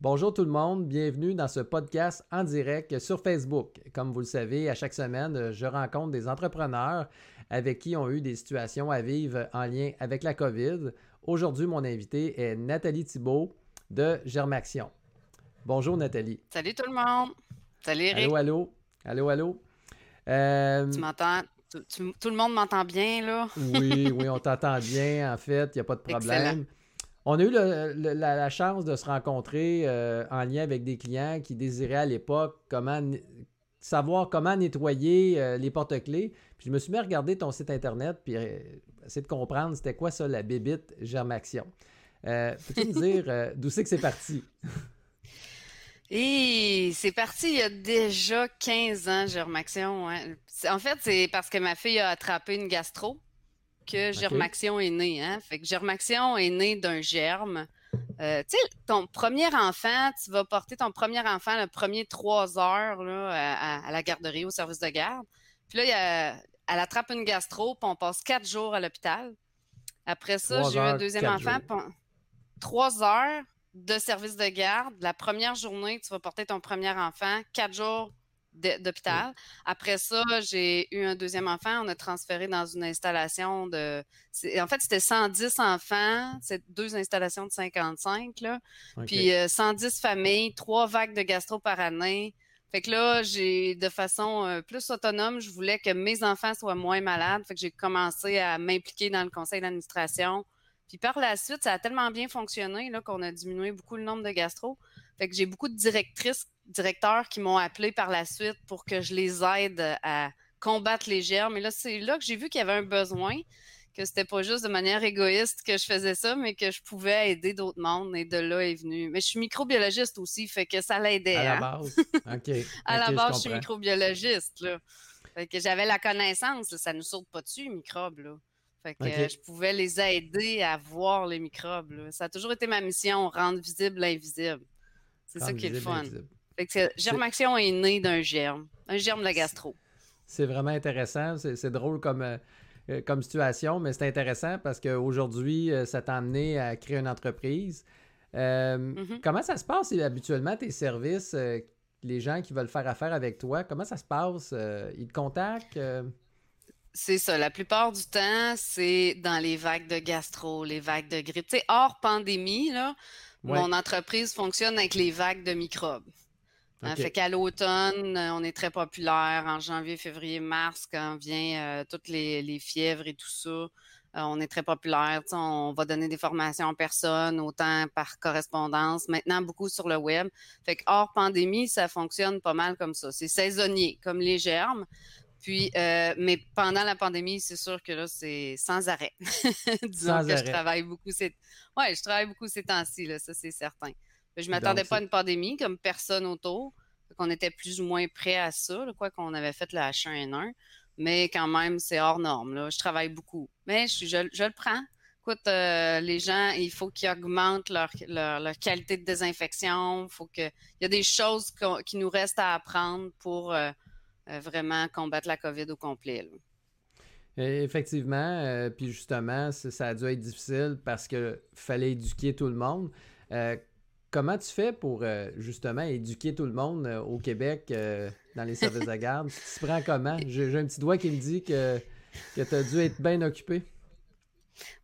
Bonjour tout le monde, bienvenue dans ce podcast en direct sur Facebook. Comme vous le savez, à chaque semaine, je rencontre des entrepreneurs avec qui ont eu des situations à vivre en lien avec la COVID. Aujourd'hui, mon invité est Nathalie Thibault de Germaction. Bonjour Nathalie. Salut tout le monde. Salut Eric. Allô, allô. Allô, allô. Euh, tu m'entends? Tout, le monde m'entend bien, là? oui, oui, on t'entend bien, en fait, il n'y a pas de problème. On a eu la, chance de se rencontrer euh, en lien avec des clients qui désiraient à l'époque savoir comment nettoyer euh, les porte-clés. Puis je me suis mis à regarder ton site internet puis essayer de comprendre c'était quoi ça, la bébite Germaction. Peux-tu me dire d'où c'est que c'est parti? Et c'est parti il y a déjà 15 ans, Germaction. Hein. En fait, c'est parce que ma fille a attrapé une gastro que Germaction est née. Hein? Fait que Germaction est née d'un germe. Euh, tu sais, ton premier enfant, tu vas porter ton premier enfant le premier trois heures là, à, la garderie, au service de garde. Puis là, elle attrape une gastro, puis on passe quatre jours à l'hôpital. Après ça, j'ai eu un deuxième enfant. Trois heures, de service de garde. La première journée, tu vas porter ton premier enfant, quatre jours d'hôpital. Après ça, j'ai eu un deuxième enfant. On a transféré dans une installation de... En fait, c'était 110 enfants. C'est deux installations de 55, là. Puis 110 euh, familles, trois vagues de gastro par année. Fait que là, j'ai, de façon euh, plus autonome, je voulais que mes enfants soient moins malades. Fait que j'ai commencé à m'impliquer dans le conseil d'administration puis par la suite, ça a tellement bien fonctionné là, qu'on a diminué beaucoup le nombre de gastro. Fait que j'ai beaucoup de directrices, directeurs qui m'ont appelé par la suite pour que je les aide à combattre les germes. Et là, c'est là que j'ai vu qu'il y avait un besoin, que c'était pas juste de manière égoïste que je faisais ça, mais que je pouvais aider d'autres mondes. Et de là est venu. Mais je suis microbiologiste aussi, fait que ça l'aidait. À la hein. base. OK. à la base, je, suis microbiologiste. Là. Fait que j'avais la connaissance. ça nous saute pas dessus, microbes. Là. Fait que je pouvais les aider à voir les microbes. Ça a toujours été ma mission, rendre visible l'invisible. C'est ça qui est le fun. Fait que Germaction est né d'un germe, un germe de gastro. C'est vraiment intéressant. C'est drôle comme, euh, euh, comme situation, mais c'est intéressant parce qu'aujourd'hui, euh, ça t'a amené à créer une entreprise. Mm-hmm. Comment ça se passe habituellement tes services, les gens qui veulent faire affaire avec toi? Comment ça se passe? ils te contactent? C'est ça. La plupart du temps, c'est dans les vagues de gastro, les vagues de grippe. Tu sais, hors pandémie, là, mon entreprise fonctionne avec les vagues de microbes. Hein, fait qu'à l'automne, euh, on est très populaire. En janvier, février, mars, quand vient euh, toutes les, fièvres et tout ça, euh, on est très populaire. On va donner des formations en personne, autant par correspondance. Maintenant, beaucoup sur le web. Fait que hors pandémie, ça fonctionne pas mal comme ça. C'est saisonnier, comme les germes. Puis, mais pendant la pandémie, c'est sûr que là, c'est sans arrêt. Disons que je travaille beaucoup. Ces... Ouais, je travaille beaucoup ces temps-ci, là, ça c'est certain. Je m'attendais pas à une pandémie comme personne autour. qu'on était plus ou moins prêt à ça, quoi qu'on avait fait le H1N1. Mais quand même, c'est hors norme. Là. Je travaille beaucoup. Mais je, je, le prends. Écoute, euh, les gens, il faut qu'ils augmentent leur, leur, qualité de désinfection. Faut que, il y a des choses qui nous restent à apprendre pour euh, euh, vraiment combattre la COVID au complet. Effectivement, euh, puis justement, ça a dû être difficile parce qu'il fallait éduquer tout le monde. Euh, comment tu fais pour justement éduquer tout le monde au Québec dans les services de garde? Tu te prends comment? J'ai un petit doigt qui me dit que, que tu as dû être bien occupé.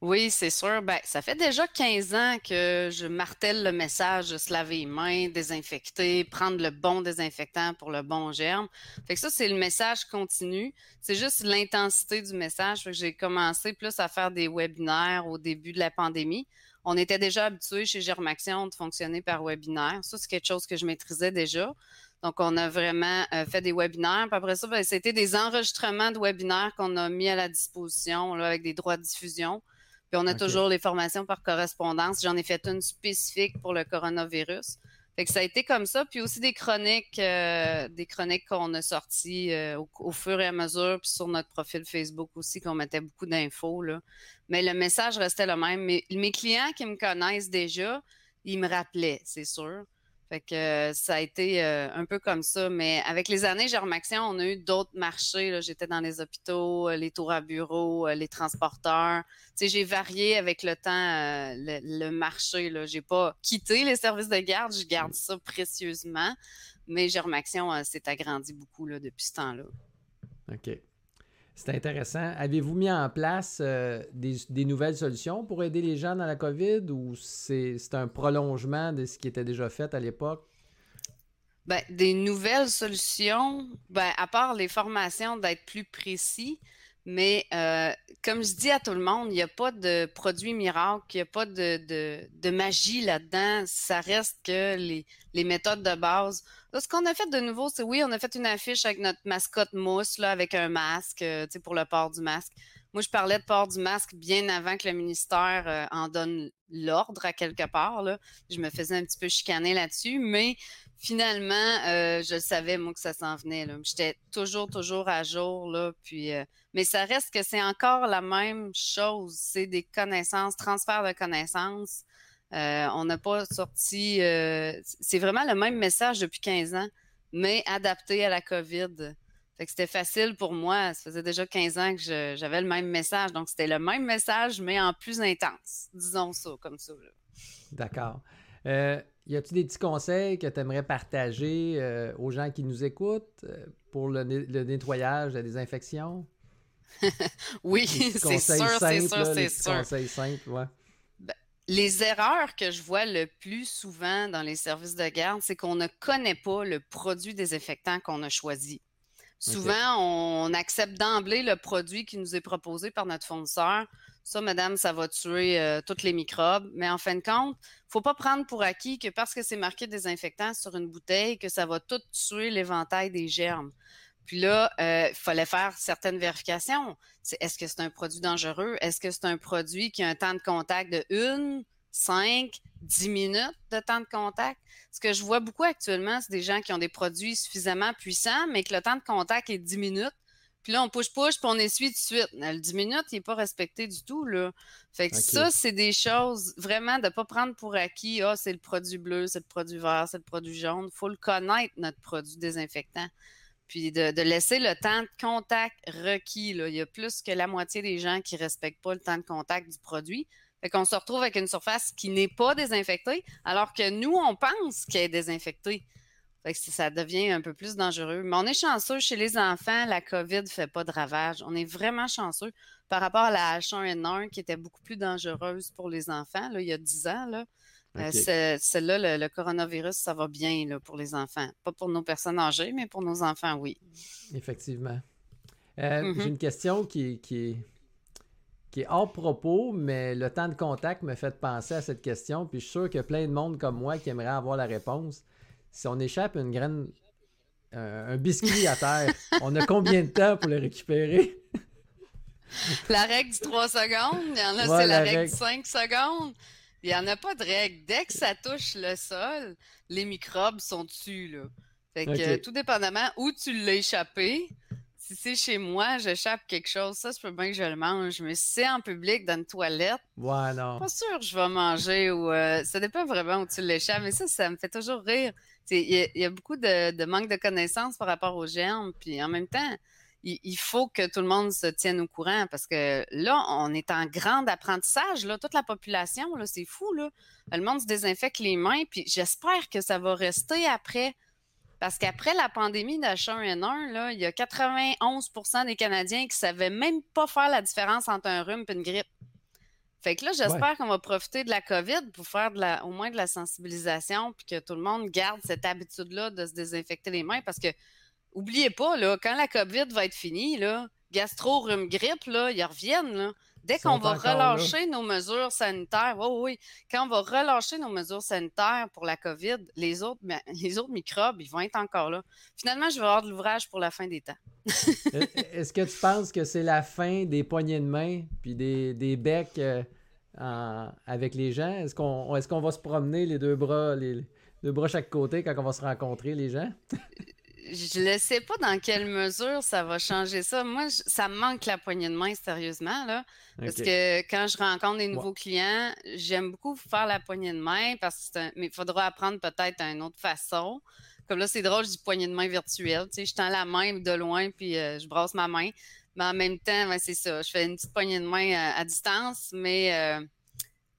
Oui, c'est sûr. Ben, ça fait déjà 15 ans que je martèle le message de se laver les mains, désinfecter, prendre le bon désinfectant pour le bon germe. Fait que ça, c'est le message continu. C'est juste l'intensité du message. j'ai commencé plus à faire des webinaires au début de la pandémie. On était déjà habitué chez Germaction de fonctionner par webinaire. Ça, c'est quelque chose que je maîtrisais déjà. Donc, on a vraiment euh, fait des webinaires. Puis après ça, ben, c'était des enregistrements de webinaires qu'on a mis à la disposition là, avec des droits de diffusion. Puis on a toujours les formations par correspondance. J'en ai fait une spécifique pour le coronavirus. Fait que ça a été comme ça. Puis aussi des chroniques, euh, des chroniques qu'on a sorties euh, au, fur et à mesure, puis sur notre profil Facebook aussi, qu'on mettait beaucoup d'infos. Là. Mais le message restait le même. Mais mes clients qui me connaissent déjà, ils me rappelaient, c'est sûr. Fait que euh, ça a été euh, un peu comme ça. Mais avec les années, Germaction, on a eu d'autres marchés. J'étais dans les hôpitaux, les tours à bureau, les transporteurs. Tu sais, j'ai varié avec le temps le, marché. Je n'ai pas quitté les services de garde. Je garde ça précieusement. Mais Germaction s'est agrandi beaucoup là, depuis ce temps-là. OK. C'est intéressant. Avez-vous mis en place euh, des, nouvelles solutions pour aider les gens dans la COVID ou c'est un prolongement de ce qui était déjà fait à l'époque? Ben, des nouvelles solutions, ben, à part les formations d'être plus précis, mais euh, comme je dis à tout le monde, il n'y a pas de produit miracle, il n'y a pas de, magie là-dedans. Ça reste que les, méthodes de base. ce qu'on a fait de nouveau, c'est oui, on a fait une affiche avec notre mascotte mousse, là, avec un masque, euh, pour le port du masque. Moi, je parlais de port du masque bien avant que le ministère euh, en donne l'ordre à quelque part. Là. Je me faisais un petit peu chicaner là-dessus, mais finalement, je savais, moi, que ça s'en venait. J'étais toujours, toujours à jour. Là, puis mais ça reste que c'est encore la même chose. C'est des connaissances, transfert de connaissances. Euh, on n'a pas sorti. Euh, c'est vraiment le même message depuis 15 ans, mais adapté à la COVID. Fait que c'était facile pour moi. Ça faisait déjà 15 ans que j'avais le même message. Donc, c'était le même message, mais en plus intense. Disons ça, comme ça. D'accord. Euh, y a-t-il des petits conseils que tu aimerais partager aux gens qui nous écoutent pour le, le nettoyage, la désinfection? oui, c'est sûr, c'est sûr, c'est sûr. Ben, les erreurs que je vois le plus souvent dans les services de garde, c'est qu'on ne connaît pas le produit désinfectant qu'on a choisi. Souvent, on accepte d'emblée le produit qui nous est proposé par notre fournisseur. Ça, madame, ça va tuer euh, tous les microbes. Mais en fin de compte, il ne faut pas prendre pour acquis que parce que c'est marqué désinfectant sur une bouteille, que ça va tout tuer l'éventail des germes. Puis là, euh, il fallait faire certaines vérifications. Est-ce que c'est un produit dangereux? Est-ce que c'est un produit qui a un temps de contact de 1, 5, 10 minutes de temps de contact? Ce que je vois beaucoup actuellement, c'est des gens qui ont des produits suffisamment puissants, mais que le temps de contact est 10 minutes. Puis là, on push-push, puis on essuie tout de suite. Le 10 minutes, il n'est pas respecté du tout. Là. Fait que ça, c'est des choses vraiment de ne pas prendre pour acquis. Ah, c'est le produit bleu, c'est le produit vert, c'est le produit jaune. Il faut le connaître, notre produit désinfectant puis de, laisser le temps de contact requis. Il y a plus que la moitié des gens qui ne respectent pas le temps de contact du produit. Fait qu'on se retrouve avec une surface qui n'est pas désinfectée, alors que nous, on pense qu'elle est désinfectée. Fait que ça devient un peu plus dangereux. Mais on est chanceux chez les enfants, la COVID ne fait pas de ravages. On est vraiment chanceux par rapport à la H1N1 qui était beaucoup plus dangereuse pour les enfants là, il y a 10 ans. Euh, celle-là, le, coronavirus, ça va bien là, pour les enfants. Pas pour nos personnes âgées, mais pour nos enfants, oui. Effectivement. Euh, mm-hmm. J'ai une question qui, qui, qui, est hors propos, mais le temps de contact me fait penser à cette question. Puis je suis sûr qu'il y a plein de monde comme moi qui aimerait avoir la réponse. Si on échappe une graine, un biscuit à terre, on a combien de temps pour le récupérer? la règle du 3 secondes, il y en a, c'est la, règle du 5 secondes. Il n'y en a pas de règle. Dès que ça touche le sol, les microbes sont dessus. Là. Fait que tout dépendamment où tu l'as échappé, si c'est chez moi, j'échappe quelque chose, ça, je peux bien que je le mange. Mais si c'est en public, dans une toilette, ouais, non. pas sûr que je vais manger ou euh, ça dépend vraiment où tu l'échappes. Mais ça, ça me fait toujours rire. Il y, a beaucoup de, de manque de connaissances par rapport aux germes. Puis en même temps, il, faut que tout le monde se tienne au courant parce que là, on est en grand apprentissage, là, toute la population, là, c'est fou, là. Le monde se désinfecte les mains, puis j'espère que ça va rester après. Parce qu'après la pandémie d'H1N1, là, il y a 91% des Canadiens qui ne savaient même pas faire la différence entre un rhume et une grippe. Fait que là, j'espère qu'on va profiter de la COVID pour faire de la, au moins de la sensibilisation, puis que tout le monde garde cette habitude-là de se désinfecter les mains parce que oubliez pas, là, quand la COVID va être finie, là, gastro, rhume, grippe, là, ils reviennent. Là. Dès qu'on va relâcher nos mesures sanitaires, oui, oui, quand on va relâcher nos mesures sanitaires pour la COVID, les autres, les autres microbes, ils vont être encore là. Finalement, je vais avoir de l'ouvrage pour la fin des temps. Est-ce que tu penses que c'est la fin des poignées de main puis des, des becs euh, avec les gens? Est-ce qu'on est qu'on va se promener les deux bras, les deux bras chaque côté quand on va se rencontrer, les gens? je ne sais pas dans quelle mesure ça va changer ça. Moi, ça me manque la poignée de main, sérieusement. Là, Parce que quand je rencontre des nouveaux clients, j'aime beaucoup faire la poignée de main parce que mais il faudra apprendre peut-être une autre façon. Comme là, c'est drôle, je dis poignée de main virtuelle. Tu sais, je tends la main de loin puis euh, je brasse ma main. Mais en même temps, ben, c'est ça. Je fais une petite poignée de main à, distance, mais euh,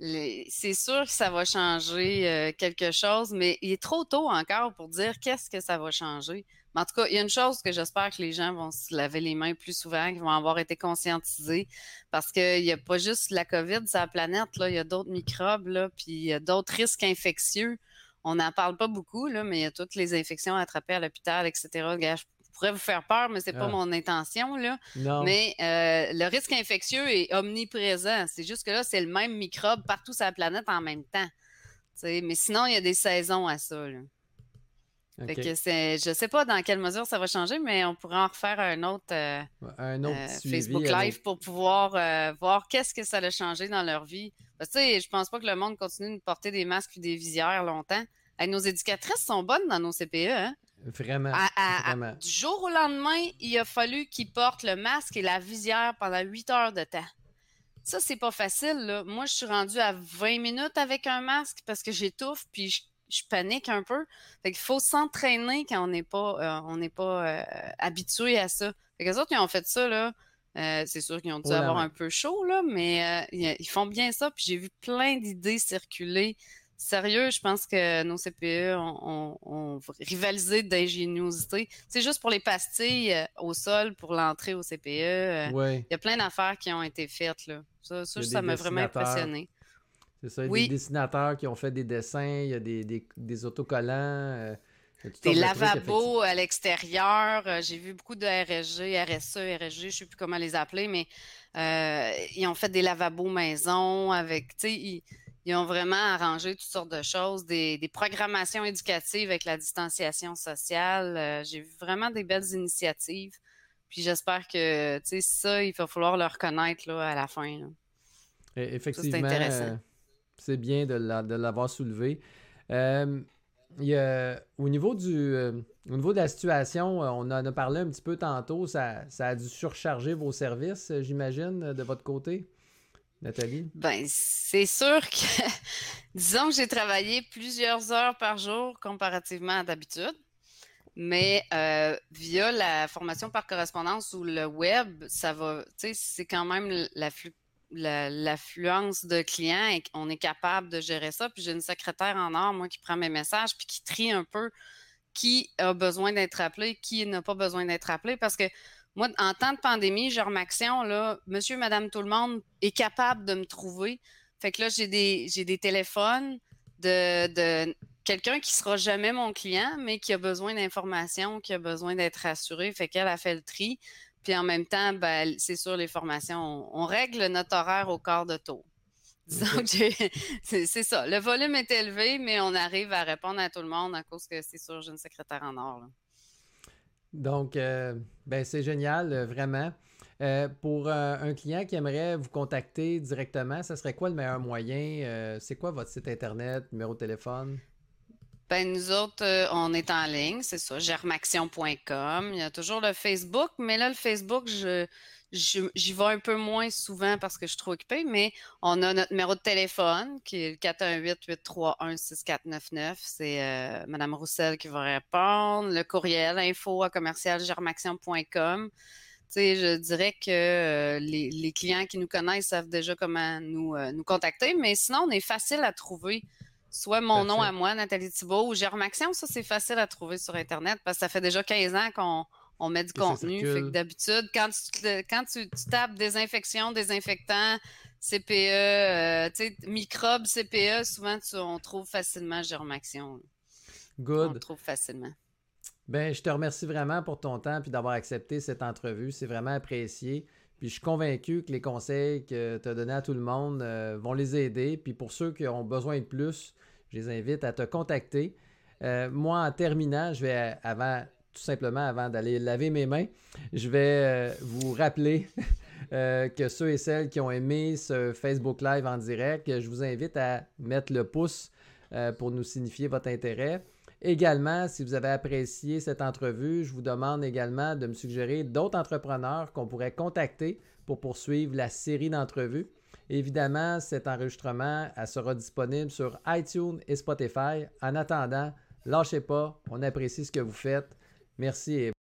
c'est sûr que ça va changer euh, quelque chose, mais il est trop tôt encore pour dire qu'est-ce que ça va changer. Mais en tout cas, il y a une chose que j'espère que les gens vont se laver les mains plus souvent, qu'ils vont avoir été conscientisés, parce qu'il n'y a pas juste la COVID sur la planète, là, il y a d'autres microbes, puis il y a d'autres risques infectieux. On n'en parle pas beaucoup, là, mais il y a toutes les infections attrapées à l'hôpital, etc pourrais vous faire peur, mais c'est pas ah. mon intention. Là. Mais euh, le risque infectieux est omniprésent. C'est juste que là, c'est le même microbe partout sur la planète en même temps. mais sinon, il y a des saisons à ça. Là. je sais pas dans quelle mesure ça va changer, mais on pourrait en refaire un autre, euh, un autre euh, Facebook Live pour pouvoir voir qu'est-ce que ça a changé dans leur vie. Parce que je pense pas que le monde continue de porter des masques et des visières longtemps. nos éducatrices sont bonnes dans nos CPE. Hein? Vraiment, Du jour au lendemain, il a fallu qu'il porte le masque et la visière pendant 8 heures de temps. Ça, c'est pas facile. Moi, je suis rendue à 20 minutes avec un masque parce que j'étouffe puis je, panique un peu. Fait qu'il faut s'entraîner quand on n'est pas, euh, on n'est pas euh, habitué à ça. Fait que les autres, ils ont fait ça, là. Euh, c'est sûr qu'ils ont dû avoir un peu chaud, là, mais ils font bien ça. Puis j'ai vu plein d'idées circuler Sérieux, je pense que nos CPE ont, rivalisé d'ingéniosité. C'est juste pour les pastilles euh, au sol pour l'entrée au CPE. Euh, il y a plein d'affaires qui ont été faites. Là. Ça, ça, m'a vraiment impressionné. C'est ça, il y a des dessinateurs qui ont fait des dessins, il y a des, autocollants. Euh, des lavabos à l'extérieur. J'ai vu beaucoup de RSG, RSE, RSG, je ne sais plus comment les appeler, mais ils ont fait des lavabos maison avec, tu sais, ils ont vraiment arrangé toutes sortes de choses, des, programmations éducatives avec la distanciation sociale. Euh, j'ai vu vraiment des belles initiatives. Puis j'espère que, tu sais, ça, il va falloir le reconnaître là, à la fin. Effectivement, euh, c'est bien de l'avoir soulevé. Euh, au, niveau du, au niveau de la situation, on en a parlé un petit peu tantôt, ça, ça a dû surcharger vos services, j'imagine, de votre côté? Nathalie? Ben, c'est sûr que, disons que j'ai travaillé plusieurs heures par jour comparativement à d'habitude, mais euh, via la formation par correspondance ou le web, ça va, tu sais, c'est quand même l'affluence de clients et on est capable de gérer ça. Puis j'ai une secrétaire en or, moi, qui prend mes messages puis qui trie un peu qui a besoin d'être appelé, qui n'a pas besoin d'être appelé parce que moi, en temps de pandémie, genre Action, là, monsieur, madame, tout le monde est capable de me trouver. Fait que là, j'ai des, j'ai des téléphones de, de quelqu'un qui sera jamais mon client, mais qui a besoin d'informations, qui a besoin d'être rassuré. Fait qu'elle a fait le tri. Puis en même temps, ben, c'est sûr, les formations, on, règle notre horaire au quart de tour. Disons que c'est, ça. Le volume est élevé, mais on arrive à répondre à tout le monde à cause que c'est sûr, j'ai une secrétaire en or. Là. Donc, euh, ben, c'est génial, euh, vraiment. Euh, pour un client qui aimerait vous contacter directement, ça serait quoi le meilleur moyen? c'est quoi votre site Internet, numéro de téléphone? Ben, nous autres, on est en ligne, c'est ça, germaction.com. Il y a toujours le Facebook, mais là, le Facebook, je J'y vais un peu moins souvent parce que je suis trop occupée, mais on a notre numéro de téléphone qui est le 418-831-6499. C'est euh, Mme Roussel qui va répondre. Le courriel info à commercialgermaction.com. Tu sais, je dirais que euh, les, clients qui nous connaissent savent déjà comment nous, euh, nous contacter, mais sinon, on est facile à trouver. Soit mon nom à moi, Nathalie Thibault, ou Germaction, ça c'est facile à trouver sur Internet parce que ça fait déjà 15 ans qu'on on met du contenu. Fait que d'habitude, quand tu, quand tu, tapes désinfection, désinfectant, CPE, euh, tu sais, microbes, CPE, souvent on trouve facilement Germaction. Good. On trouve facilement. Ben, je te remercie vraiment pour ton temps et d'avoir accepté cette entrevue. C'est vraiment apprécié. Puis je suis convaincu que les conseils que tu as donnés à tout le monde euh, vont les aider. Puis pour ceux qui ont besoin de plus, je les invite à te contacter. Euh, moi, en terminant, je vais, avant tout simplement avant d'aller laver mes mains, je vais euh, vous rappeler euh, que ceux et celles qui ont aimé ce Facebook Live en direct, je vous invite à mettre le pouce euh, pour nous signifier votre intérêt. Également, si vous avez apprécié cette entrevue, je vous demande également de me suggérer d'autres entrepreneurs qu'on pourrait contacter pour poursuivre la série d'entrevues. Évidemment, cet enregistrement sera disponible sur iTunes et Spotify. En attendant, lâchez pas, on apprécie ce que vous faites. Merci